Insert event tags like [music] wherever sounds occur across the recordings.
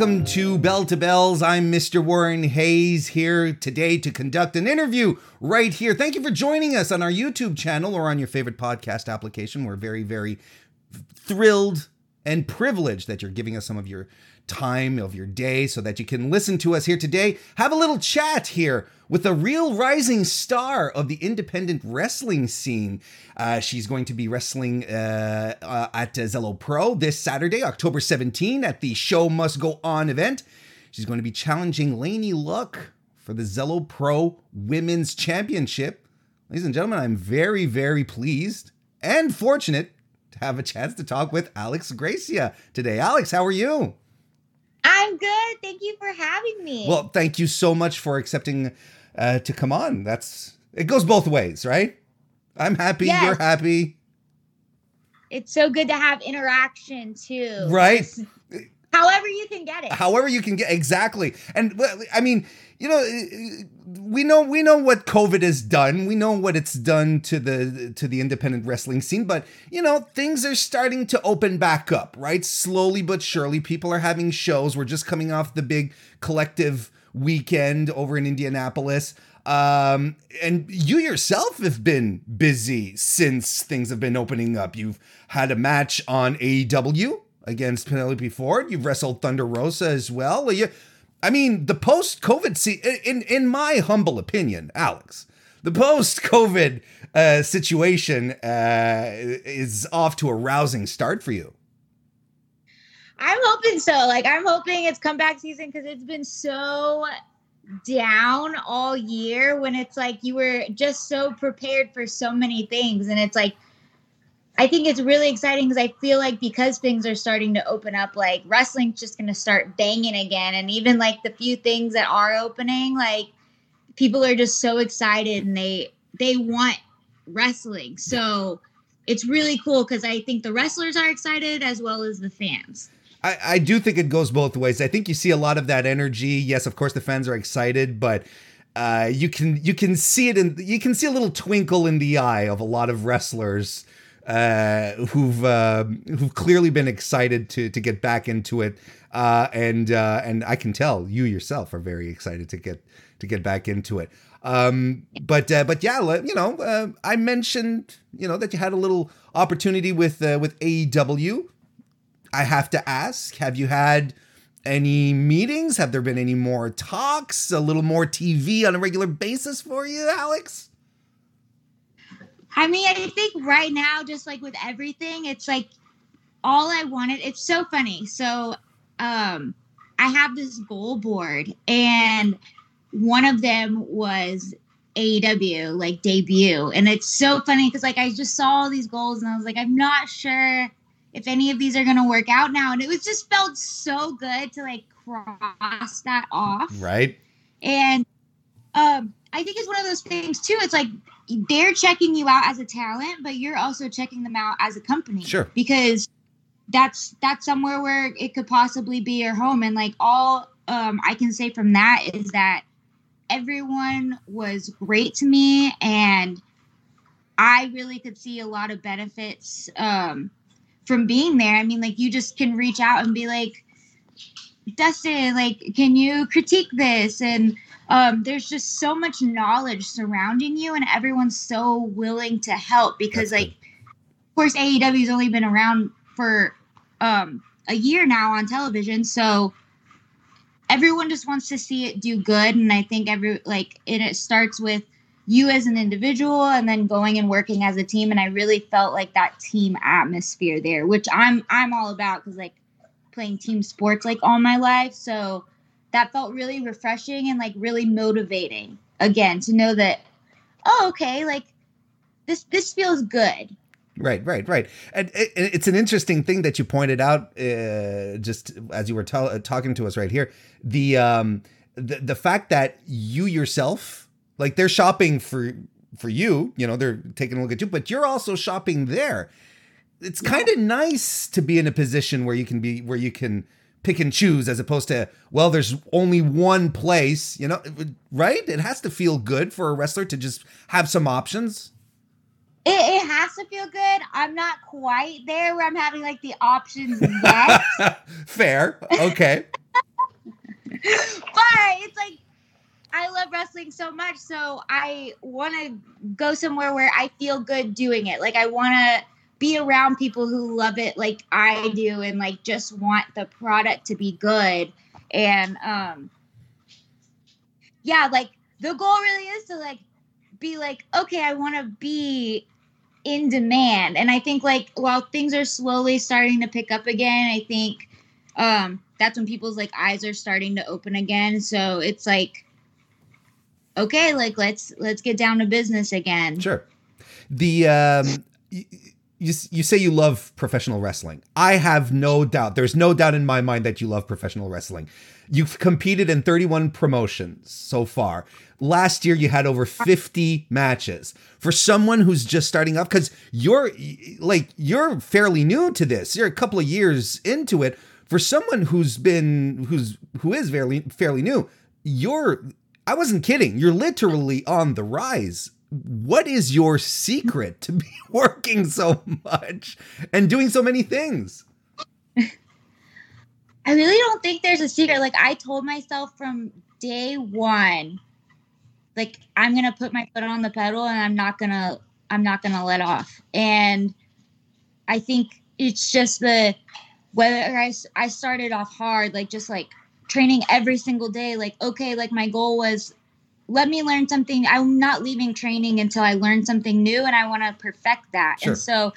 welcome to Bell to Bells. I'm Mr. Warren Hayes here today to conduct an interview right here. Thank you for joining us on our YouTube channel or on your favorite podcast application. We're very, very thrilled and privileged that you're giving us some of your time of your day so that you can listen to us here today. Have a little chat here with a real rising star of the independent wrestling scene. Uh, she's going to be wrestling uh, uh, at Zelo Pro this Saturday, October 17, at the Show Must Go On event. She's going to be challenging Laynie Luck for the Zelo Pro Women's Championship. Ladies and gentlemen, I'm very, very pleased and fortunate to have a chance to talk with Alex Gracia today. Alex, how are you? I'm good. Thank you for having me. Well, thank you so much for accepting uh, to come on. That's it goes both ways, right? I'm happy, yes. you're happy. It's so good to have interaction too. Right. [laughs] However you can get it. However you can get exactly. And I mean, you know, we know we know what COVID has done. We know what it's done to the to the independent wrestling scene, but you know, things are starting to open back up, right? Slowly but surely people are having shows. We're just coming off the big collective weekend over in Indianapolis. Um, and you yourself have been busy since things have been opening up. You've had a match on AEW against Penelope Ford. You've wrestled Thunder Rosa as well. You, I mean, the post COVID, see, in in my humble opinion, Alex, the post COVID uh, situation uh, is off to a rousing start for you. I'm hoping so. Like, I'm hoping it's comeback season because it's been so down all year when it's like you were just so prepared for so many things. And it's like, I think it's really exciting because I feel like because things are starting to open up, like wrestling's just going to start banging again. And even like the few things that are opening, like people are just so excited and they, they want wrestling. So it's really cool because I think the wrestlers are excited as well as the fans. I, I do think it goes both ways. I think you see a lot of that energy. Yes, of course the fans are excited, but uh, you can you can see it in you can see a little twinkle in the eye of a lot of wrestlers uh, who've uh, who've clearly been excited to to get back into it, uh, and uh, and I can tell you yourself are very excited to get to get back into it. Um, but uh, but yeah, you know, uh, I mentioned you know that you had a little opportunity with uh, with AEW I have to ask, have you had any meetings? Have there been any more talks? A little more TV on a regular basis for you, Alex? I mean, I think right now, just like with everything, it's like all I wanted. It's so funny. So, um, I have this goal board, and one of them was AEW, like debut. And it's so funny because, like, I just saw all these goals, and I was like, I'm not sure if any of these are going to work out now. And it was just felt so good to like cross that off. Right. And um, I think it's one of those things too. It's like they're checking you out as a talent, but you're also checking them out as a company. Sure. Because that's that's somewhere where it could possibly be your home. And like all um, I can say from that is that everyone was great to me and I really could see a lot of benefits um, from being there. I mean, like you just can reach out and be like, Dustin, like, can you critique this? And um, there's just so much knowledge surrounding you, and everyone's so willing to help because, That's like, good. of course, AEW's only been around for um, a year now on television, so everyone just wants to see it do good. And I think every like it, it starts with you as an individual and then going and working as a team and i really felt like that team atmosphere there which i'm i'm all about because like playing team sports like all my life so that felt really refreshing and like really motivating again to know that oh okay like this this feels good Right, right, right. And it's an interesting thing that you pointed out, uh, just as you were t- talking to us right here. The um, the the fact that you yourself like they're shopping for for you, you know, they're taking a look at you, but you're also shopping there. It's kind of nice to be in a position where you can be where you can pick and choose as opposed to well there's only one place, you know, right? It has to feel good for a wrestler to just have some options. It, it, has to feel good. I'm not quite there where I'm having like the options yet. [laughs] Fair. Okay. [laughs] But it's like I love wrestling so much, so I want to go somewhere where I feel good doing it. Like I want to be around people who love it like I do and like just want the product to be good. And um yeah, like the goal really is to like be like, okay, I want to be in demand. And I think like while things are slowly starting to pick up again, I think um that's when people's like eyes are starting to open again. So it's like okay, like let's let's get down to business again. Sure. The um you, you say you love professional wrestling. I have no doubt. There's no doubt in my mind that you love professional wrestling. You've competed in 31 promotions so far. Last year you had over 50 matches. For someone who's just starting up cuz you're like you're fairly new to this. You're a couple of years into it. For someone who's been who's who is fairly fairly new, you're I wasn't kidding. You're literally on the rise. What is your secret to be [laughs] working so much and doing so many things? [laughs] I really don't think there's a secret. Like I told myself from day one, like I'm gonna put my foot on the pedal and I'm not gonna I'm not gonna let off. And I think it's just the whether I I started off hard, like just like training every single day like okay like my goal was let me learn something i'm not leaving training until i learn something new and i want to perfect that sure. and so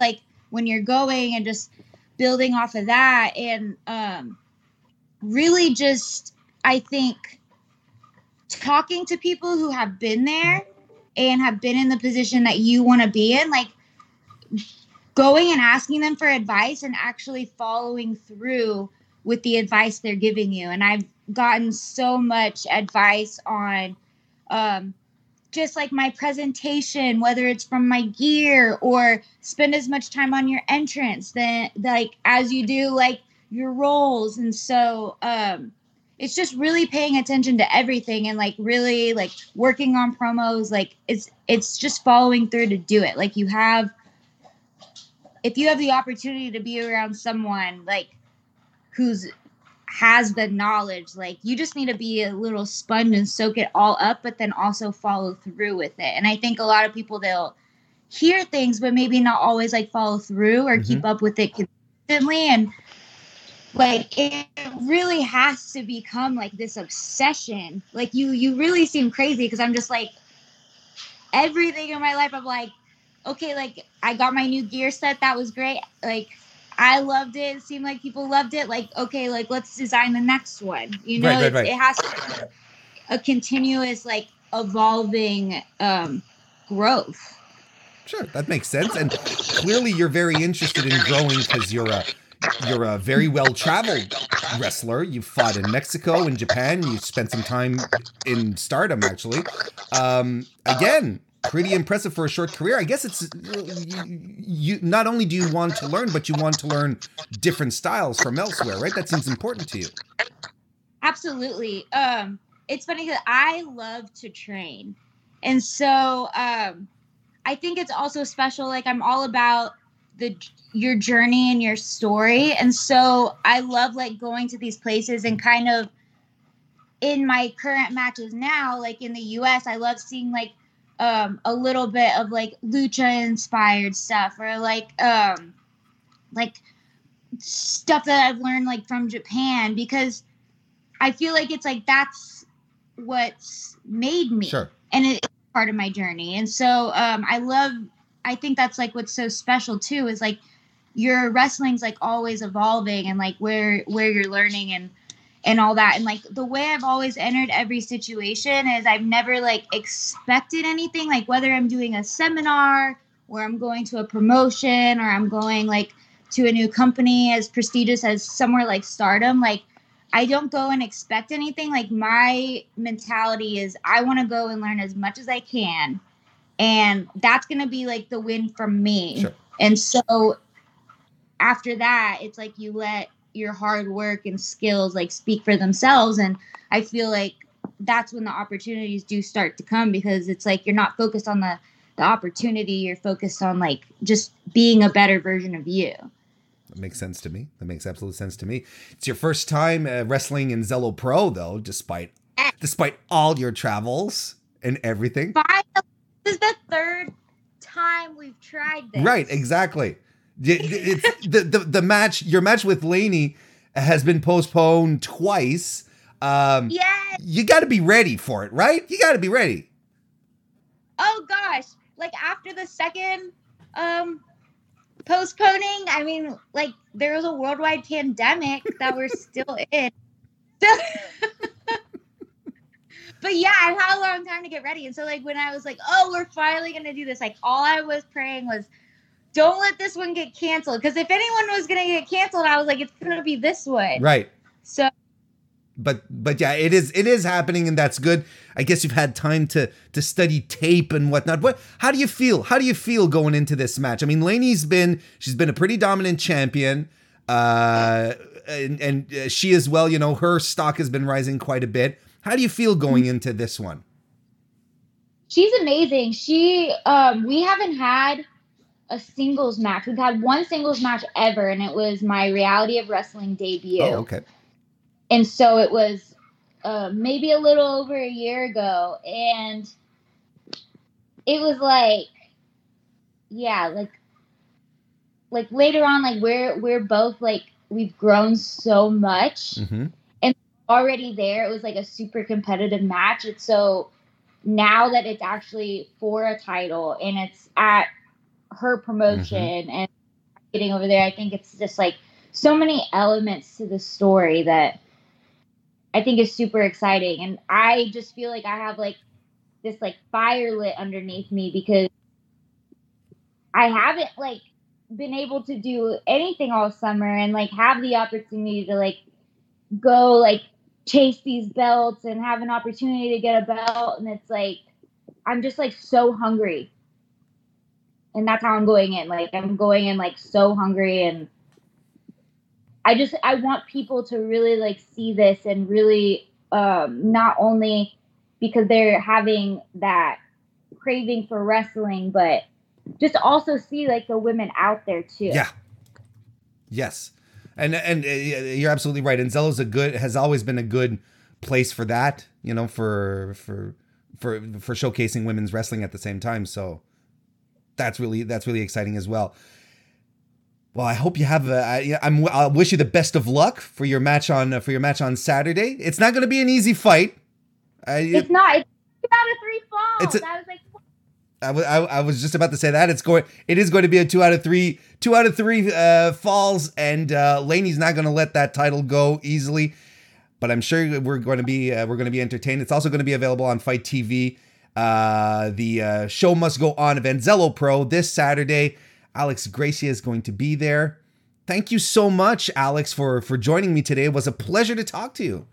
like when you're going and just building off of that and um really just i think talking to people who have been there and have been in the position that you want to be in like going and asking them for advice and actually following through with the advice they're giving you. And I've gotten so much advice on um, just like my presentation, whether it's from my gear or spend as much time on your entrance than like as you do like your roles. And so um, it's just really paying attention to everything and like really like working on promos. Like it's it's just following through to do it. Like you have if you have the opportunity to be around someone like who's has the knowledge like you just need to be a little sponge and soak it all up but then also follow through with it. And i think a lot of people they'll hear things but maybe not always like follow through or mm-hmm. keep up with it consistently. And like it really has to become like this obsession. Like you you really seem crazy because i'm just like everything in my life i'm like okay like i got my new gear set. That was great. Like I loved it. It seemed like people loved it. Like, okay, like let's design the next one. You know, right, right, right. It, it, has to a continuous, like evolving um, growth. Sure, that makes sense. And clearly, you're very interested in growing because you're a you're a very well traveled wrestler. You've fought in Mexico and Japan. You spent some time in Stardom, actually. Um, again, pretty impressive for a short career. I guess it's you, not only do you want to learn, but you want to learn different styles from elsewhere, right? That seems important to you. Absolutely. Um, it's funny because I love to train, and so um, I think it's also special. Like I'm all about the your journey and your story, and so I love like going to these places and kind of in my current matches now, like in the US, I love seeing like um, a little bit of like lucha inspired stuff or like um, like stuff that I've learned like from Japan because I feel like it's like that's what's made me sure. and it's part of my journey and so um, I love I think that's like what's so special too is like your wrestling's like always evolving and like where where you're learning and and all that. And like the way I've always entered every situation is I've never like expected anything, like whether I'm doing a seminar or I'm going to a promotion or I'm going like to a new company as prestigious as somewhere like stardom, like I don't go and expect anything. Like my mentality is I want to go and learn as much as I can. And that's going to be like the win for me. Sure. And so after that, it's like you let your hard work and skills like speak for themselves and i feel like that's when the opportunities do start to come because it's like you're not focused on the the opportunity you're focused on like just being a better version of you That makes sense to me. That makes absolute sense to me. It's your first time uh, wrestling in Zelo Pro, though, despite despite all your travels and everything. Finally, this is the third time we've tried this. Right, exactly. It's the, the the match. Your match with Laynie has been postponed twice. Um, Yes. you got to be ready for it, right? You got to be ready. Oh gosh. Like after the second um postponing, I mean, like there was a worldwide pandemic that we're still in. [laughs] But yeah, I had a long time to get ready. And so like when I was like, oh, we're finally gonna do this, like all I was praying was don't let this one get canceled. Because if anyone was gonna get canceled, I was like, it's gonna be this one. Right. So But but yeah, it is it is happening, and that's good. I guess you've had time to to study tape and whatnot. What? How do you feel? How do you feel going into this match? I mean, Laynie's been she's been a pretty dominant champion. Uh, and, and uh, she as well, you know, her stock has been rising quite a bit. How do you feel going into this one? She's amazing. She um we haven't had a singles match. We've had one singles match ever and it was my reality of wrestling debut. Oh, okay. And so it was uh maybe a little over a year ago and it was like yeah, like like later on like we're we're both like we've grown so much hmm and already there. It was like a super competitive match. And so now that it's actually for a title and it's at her promotion mm-hmm. and getting over there, I think it's just like so many elements to the story that I think is super exciting. And I just feel like I have like this like fire lit underneath me because I haven't like been able to do anything all summer and like have the opportunity to like go like chase these belts and have an opportunity to get a belt and it's like I'm just like so hungry. And that's how I'm going in. Like I'm going in like so hungry and I just I want people to really like see this and really um not only because they're having that craving for wrestling but just also see like the women out there too. Yeah. Yes. And and uh, you're absolutely right. And Zelo's a good has always been a good place for that, you know, for for for for showcasing women's wrestling at the same time. So that's really that's really exciting as well. Well, I hope you have. A, I, I'm. I wish you the best of luck for your match on uh, for your match on Saturday. It's not going to be an easy fight. I, It's not. It's two out of three falls. It's a- I was like, I I- I was just about to say that it's going. It is going to be a two out of three. Two out of three uh, falls, and uh, Laynie's not going to let that title go easily. But I'm sure we're going to be uh, we're going to be entertained. It's also going to be available on FITE TV. Uh, the uh, show must go on event Zelo Pro this Saturday. Alex Gracia is going to be there. Thank you so much, Alex, for for joining me today. It was a pleasure to talk to you.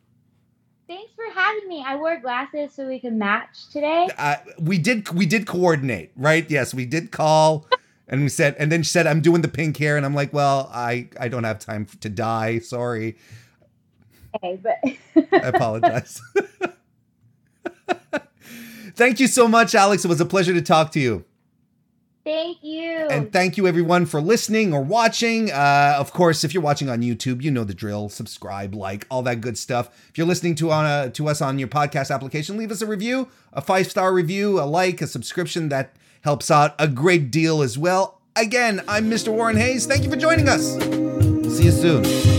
thanks for having me. I wore glasses so we could match today. uh, we did we did coordinate, right? Yes, we did call, [laughs] and we said, and then she said, "I'm doing the pink hair," and I'm like, "Well, I I don't have time to dye. Sorry, Okay, but I apologize." [laughs] [laughs] Thank you so much, Alex. It was a pleasure to talk to you. thank you. And thank you everyone for listening or watching. Uh, of course, if you're watching on YouTube, you know the drill. Subscribe, like, all that good stuff. If you're listening to on a, to us on your podcast application, leave us a review, a five star review, a like, a subscription. That helps out a great deal as well. Again, I'm Mr. Warren Hayes. Thank you for joining us. See you soon.